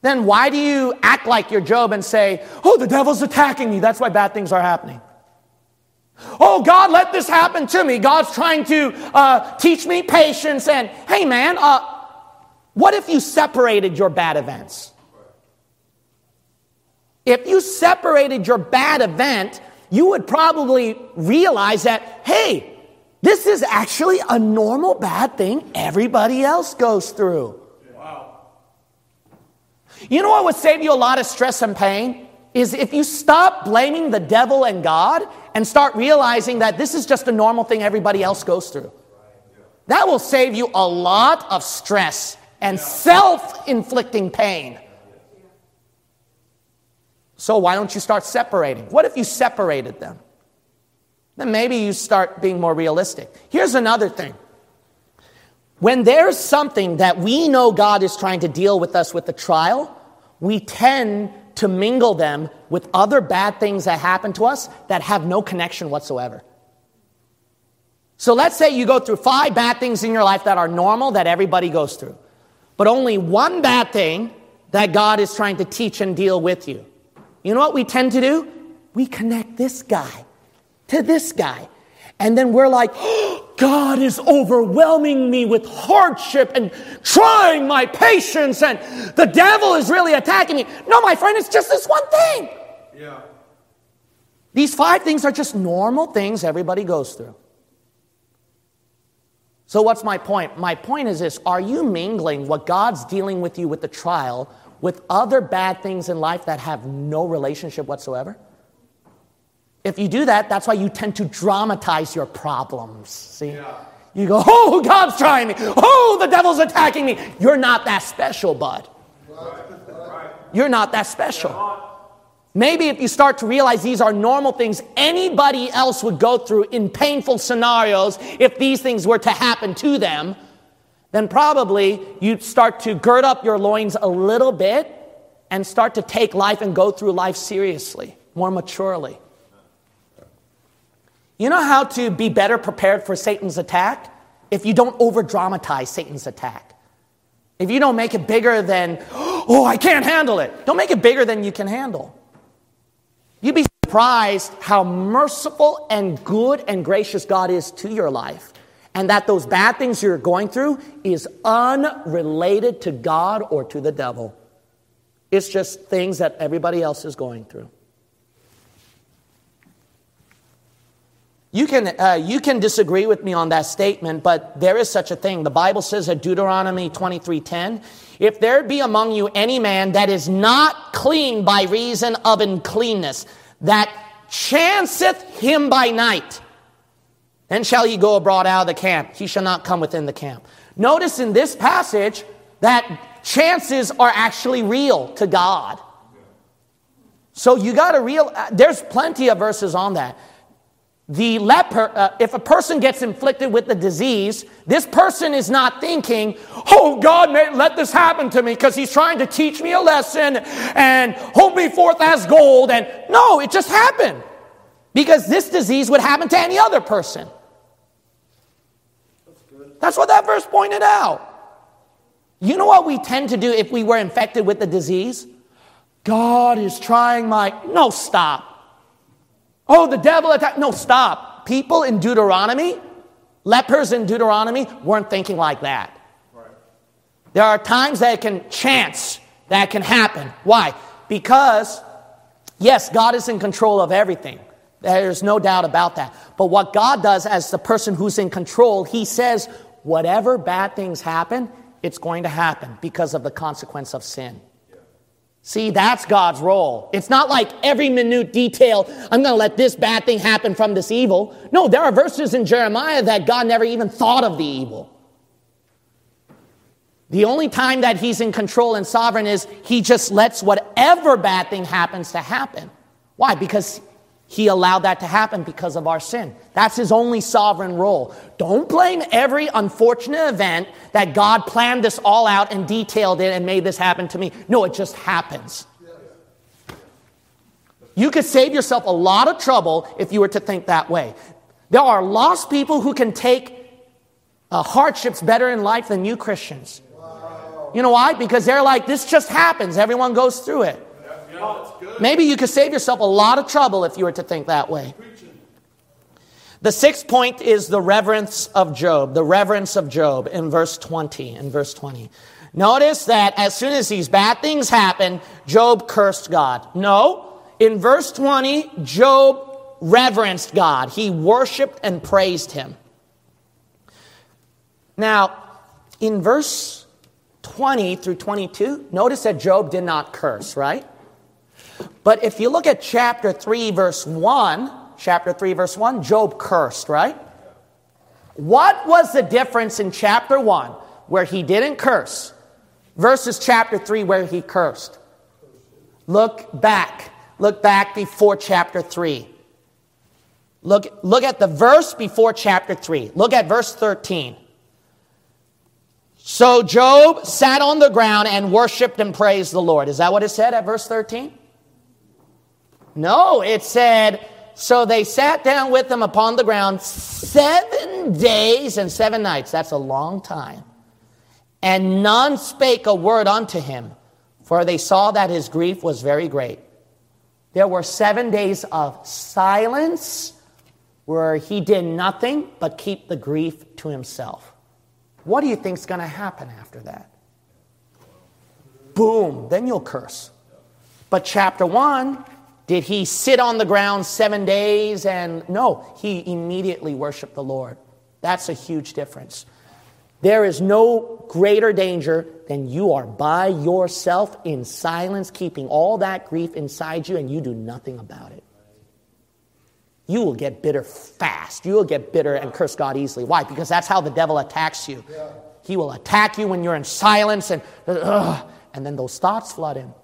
then why do you act like you're Job and say, Oh, the devil's attacking me. That's why bad things are happening. Oh, God, let this happen to me. God's trying to uh, teach me patience. And hey, man, uh, what if you separated your bad events? If you separated your bad event you would probably realize that, hey, this is actually a normal bad thing everybody else goes through. Wow. You know what would save you a lot of stress and pain? Is if you stop blaming the devil and God and start realizing that this is just a normal thing everybody else goes through. That will save you a lot of stress and self inflicting pain. So, why don't you start separating? What if you separated them? Then maybe you start being more realistic. Here's another thing. When there's something that we know God is trying to deal with us with the trial, we tend to mingle them with other bad things that happen to us that have no connection whatsoever. So let's say you go through five bad things in your life that are normal that everybody goes through, but only one bad thing that God is trying to teach and deal with you. You know what we tend to do? We connect this guy to this guy. And then we're like, oh, God is overwhelming me with hardship and trying my patience, and the devil is really attacking me. No, my friend, it's just this one thing. Yeah. These five things are just normal things everybody goes through. So, what's my point? My point is this Are you mingling what God's dealing with you with the trial with other bad things in life that have no relationship whatsoever? If you do that, that's why you tend to dramatize your problems. See? Yeah. You go, oh, God's trying me. Oh, the devil's attacking me. You're not that special, bud. You're not that special. Maybe if you start to realize these are normal things anybody else would go through in painful scenarios, if these things were to happen to them, then probably you'd start to gird up your loins a little bit and start to take life and go through life seriously, more maturely. You know how to be better prepared for Satan's attack? If you don't over dramatize Satan's attack. If you don't make it bigger than, oh, I can't handle it. Don't make it bigger than you can handle. You'd be surprised how merciful and good and gracious God is to your life. And that those bad things you're going through is unrelated to God or to the devil. It's just things that everybody else is going through. You can, uh, you can disagree with me on that statement, but there is such a thing. The Bible says at Deuteronomy 23:10, if there be among you any man that is not clean by reason of uncleanness, that chanceth him by night, then shall he go abroad out of the camp. He shall not come within the camp. Notice in this passage that chances are actually real to God. So you got to real. Uh, there's plenty of verses on that the leper, uh, if a person gets inflicted with the disease, this person is not thinking, oh, God let this happen to me because he's trying to teach me a lesson and hold me forth as gold. And no, it just happened because this disease would happen to any other person. That's, what that verse pointed out. You know what we tend to do if we were infected with the disease? God is trying my. No, stop. Oh, the devil attacked. No, stop. People in Deuteronomy, lepers in Deuteronomy, weren't thinking like that. There are times that can chance that can happen. Why? Because, yes, God is in control of everything. There's no doubt about that. But what God does as the person who's in control, He says, whatever bad things happen, it's going to happen because of the consequence of sin. See, that's God's role. It's not like every minute detail, I'm going to let this bad thing happen from this evil. No, there are verses in Jeremiah that God never even thought of the evil. The only time that he's in control and sovereign is he just lets whatever bad thing happens to happen. Why? Because he allowed that to happen because of our sin. That's his only sovereign role. Don't blame every unfortunate event that God planned this all out and detailed it and made this happen to me. No, it just happens. You could save yourself a lot of trouble if you were to think that way. There are lost people who can take uh, hardships better in life than you Christians. You know why? Because they're like, this just happens. Everyone goes through it. Maybe you could save yourself a lot of trouble if you were to think that way. The sixth point is the reverence of Job, the reverence of Job in verse 20. In verse 20. Notice that as soon as these bad things happen, Job cursed God. No, in verse 20, Job reverenced God. He worshiped and praised him. Now, in verse 20 through 22, notice that Job did not curse, right? But if you look at chapter 3, verse 1, chapter 3, verse 1, Job cursed, right? What was the difference in chapter 1 where he didn't curse versus chapter 3 where he cursed. Look back. Look back before chapter 3. Look, look at the verse before chapter 3. Look at verse 13. So Job sat on the ground and worshiped and praised the Lord. Is that what it said at verse 13? No, it said, So they sat down with him upon the ground seven days and seven nights. That's a long time. And none spake a word unto him, for they saw that his grief was very great. There were seven days of silence where he did nothing but keep the grief to himself. What do you think is going to happen after that? Boom, then you'll curse. But chapter 1, did he sit on the ground seven days and no, he immediately worshiped the Lord. That's a huge difference. There is no greater danger than you are by yourself in silence, keeping all that grief inside you, and you do nothing about it you will get bitter fast. You will get bitter and curse God easily. Why? Because that's how the devil attacks you. He will attack you when you're in silence and uh, and then those thoughts flood in.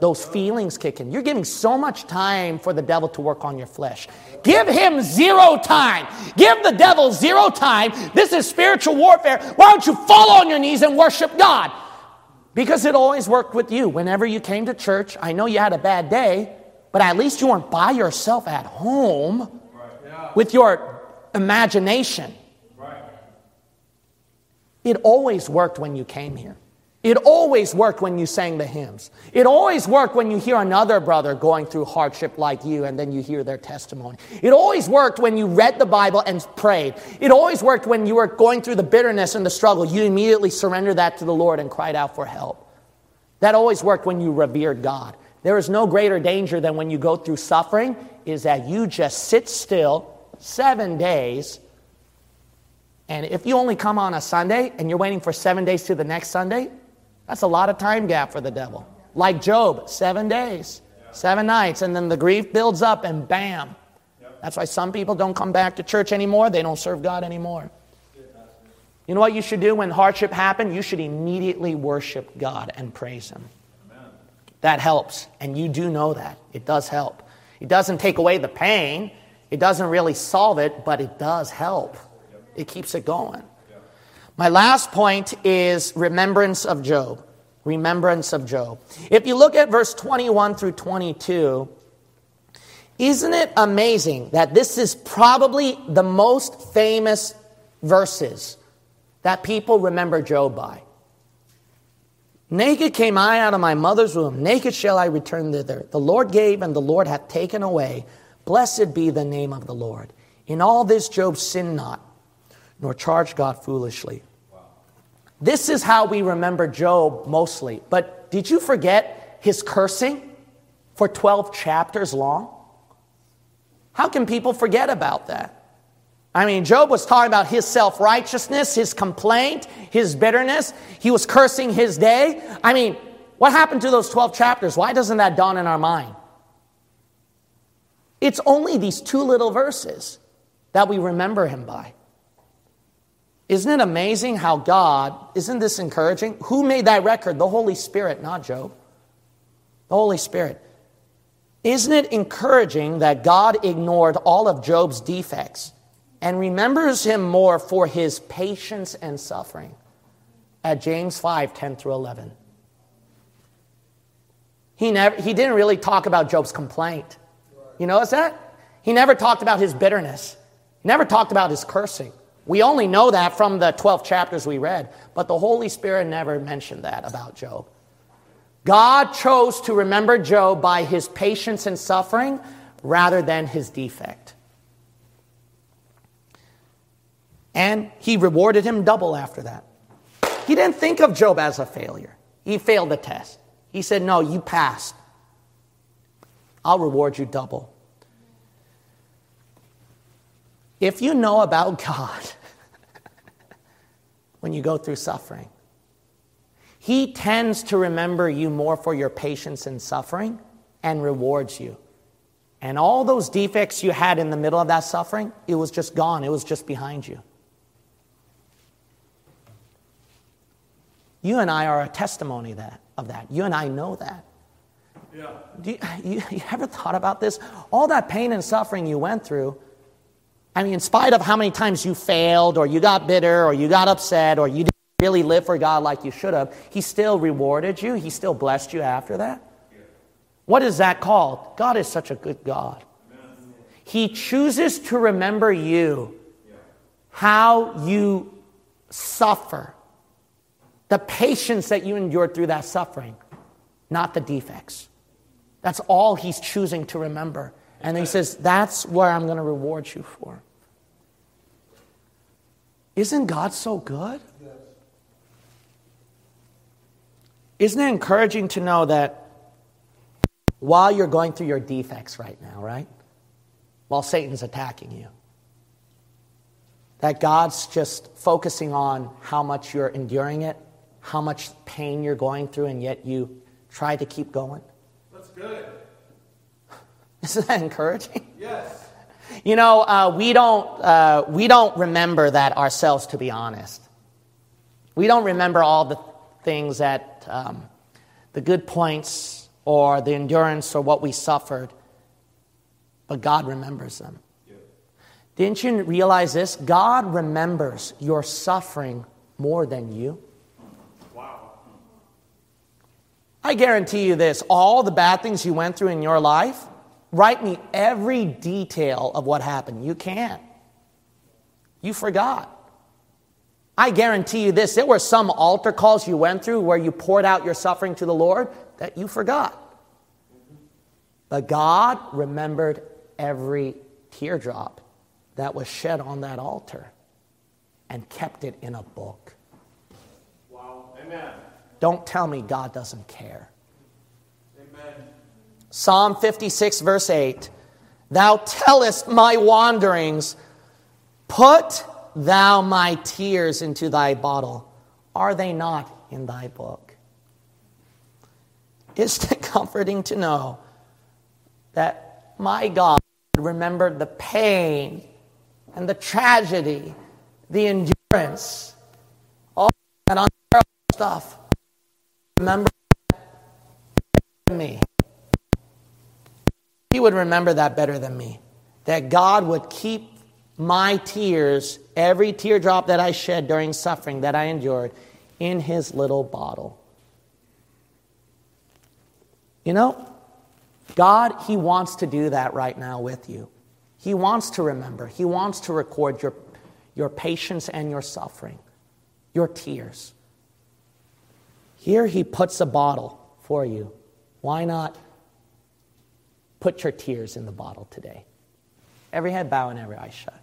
Those feelings kick in. You're giving so much time for the devil to work on your flesh. Give him zero time. Give the devil zero time. This is spiritual warfare. Why don't you fall on your knees and worship God? Because it always worked with you. Whenever you came to church, I know you had a bad day, but at least you weren't by yourself at home with your imagination. It always worked when you came here. It always worked when you sang the hymns. It always worked when you hear another brother going through hardship like you and then you hear their testimony. It always worked when you read the Bible and prayed. It always worked when you were going through the bitterness and the struggle. You immediately surrendered that to the Lord and cried out for help. That always worked when you revered God. There is no greater danger than when you go through suffering, is that you just sit still seven days. And if you only come on a Sunday and you're waiting for seven days to the next Sunday, that's a lot of time gap for the devil. Like Job, seven days, seven nights, and then the grief builds up and bam. That's why some people don't come back to church anymore. They don't serve God anymore. You know what you should do when hardship happens? You should immediately worship God and praise Him. That helps. And you do know that. It does help. It doesn't take away the pain, it doesn't really solve it, but it does help. It keeps it going. My last point is remembrance of Job. Remembrance of Job. If you look at verse 21 through 22, isn't it amazing that this is probably the most famous verses that people remember Job by? Naked came I out of my mother's womb, naked shall I return thither. The Lord gave, and the Lord hath taken away. Blessed be the name of the Lord. In all this, Job sinned not, nor charged God foolishly. This is how we remember Job mostly. But did you forget his cursing for 12 chapters long? How can people forget about that? I mean, Job was talking about his self righteousness, his complaint, his bitterness. He was cursing his day. I mean, what happened to those 12 chapters? Why doesn't that dawn in our mind? It's only these two little verses that we remember him by. Isn't it amazing how God, isn't this encouraging? Who made that record? The Holy Spirit, not Job. The Holy Spirit. Isn't it encouraging that God ignored all of Job's defects? and remembers him more for his patience and suffering at James 5 10 through 11. He, never, he didn't really talk about Job's complaint. You notice that? He never talked about his bitterness. Never talked about his cursing. We only know that from the 12 chapters we read, but the Holy Spirit never mentioned that about Job. God chose to remember Job by his patience and suffering rather than his defect. And he rewarded him double after that. He didn't think of Job as a failure. He failed the test. He said, No, you passed. I'll reward you double. If you know about God when you go through suffering, He tends to remember you more for your patience in suffering and rewards you. And all those defects you had in the middle of that suffering, it was just gone, it was just behind you. You and I are a testimony that, of that. You and I know that. Yeah. Do you, you, you ever thought about this? All that pain and suffering you went through, I mean, in spite of how many times you failed, or you got bitter, or you got upset, or you didn't really live for God like you should have, He still rewarded you. He still blessed you after that. What is that called? God is such a good God. He chooses to remember you, how you suffer, the patience that you endured through that suffering, not the defects. That's all he's choosing to remember. And he says, That's where I'm going to reward you for. Isn't God so good? Isn't it encouraging to know that while you're going through your defects right now, right? While Satan's attacking you, that God's just focusing on how much you're enduring it, how much pain you're going through, and yet you try to keep going? That's good. Isn't that encouraging? Yes. You know, uh, we, don't, uh, we don't remember that ourselves, to be honest. We don't remember all the things that, um, the good points or the endurance or what we suffered, but God remembers them. Yeah. Didn't you realize this? God remembers your suffering more than you. Wow. I guarantee you this all the bad things you went through in your life, write me every detail of what happened. You can't. You forgot. I guarantee you this there were some altar calls you went through where you poured out your suffering to the Lord that you forgot. But God remembered every teardrop that was shed on that altar and kept it in a book. Wow. Amen. Don't tell me God doesn't care. Amen. Psalm 56, verse 8 Thou tellest my wanderings, put thou my tears into thy bottle. Are they not in thy book? Isn't it comforting to know that my God remembered the pain and the tragedy, the endurance, all that unbearable stuff? Remember me. He would remember that better than me. That God would keep my tears, every teardrop that I shed during suffering that I endured, in his little bottle. You know, God, He wants to do that right now with you. He wants to remember, He wants to record your, your patience and your suffering, your tears. Here He puts a bottle for you. Why not put your tears in the bottle today? Every head bow and every eye shut.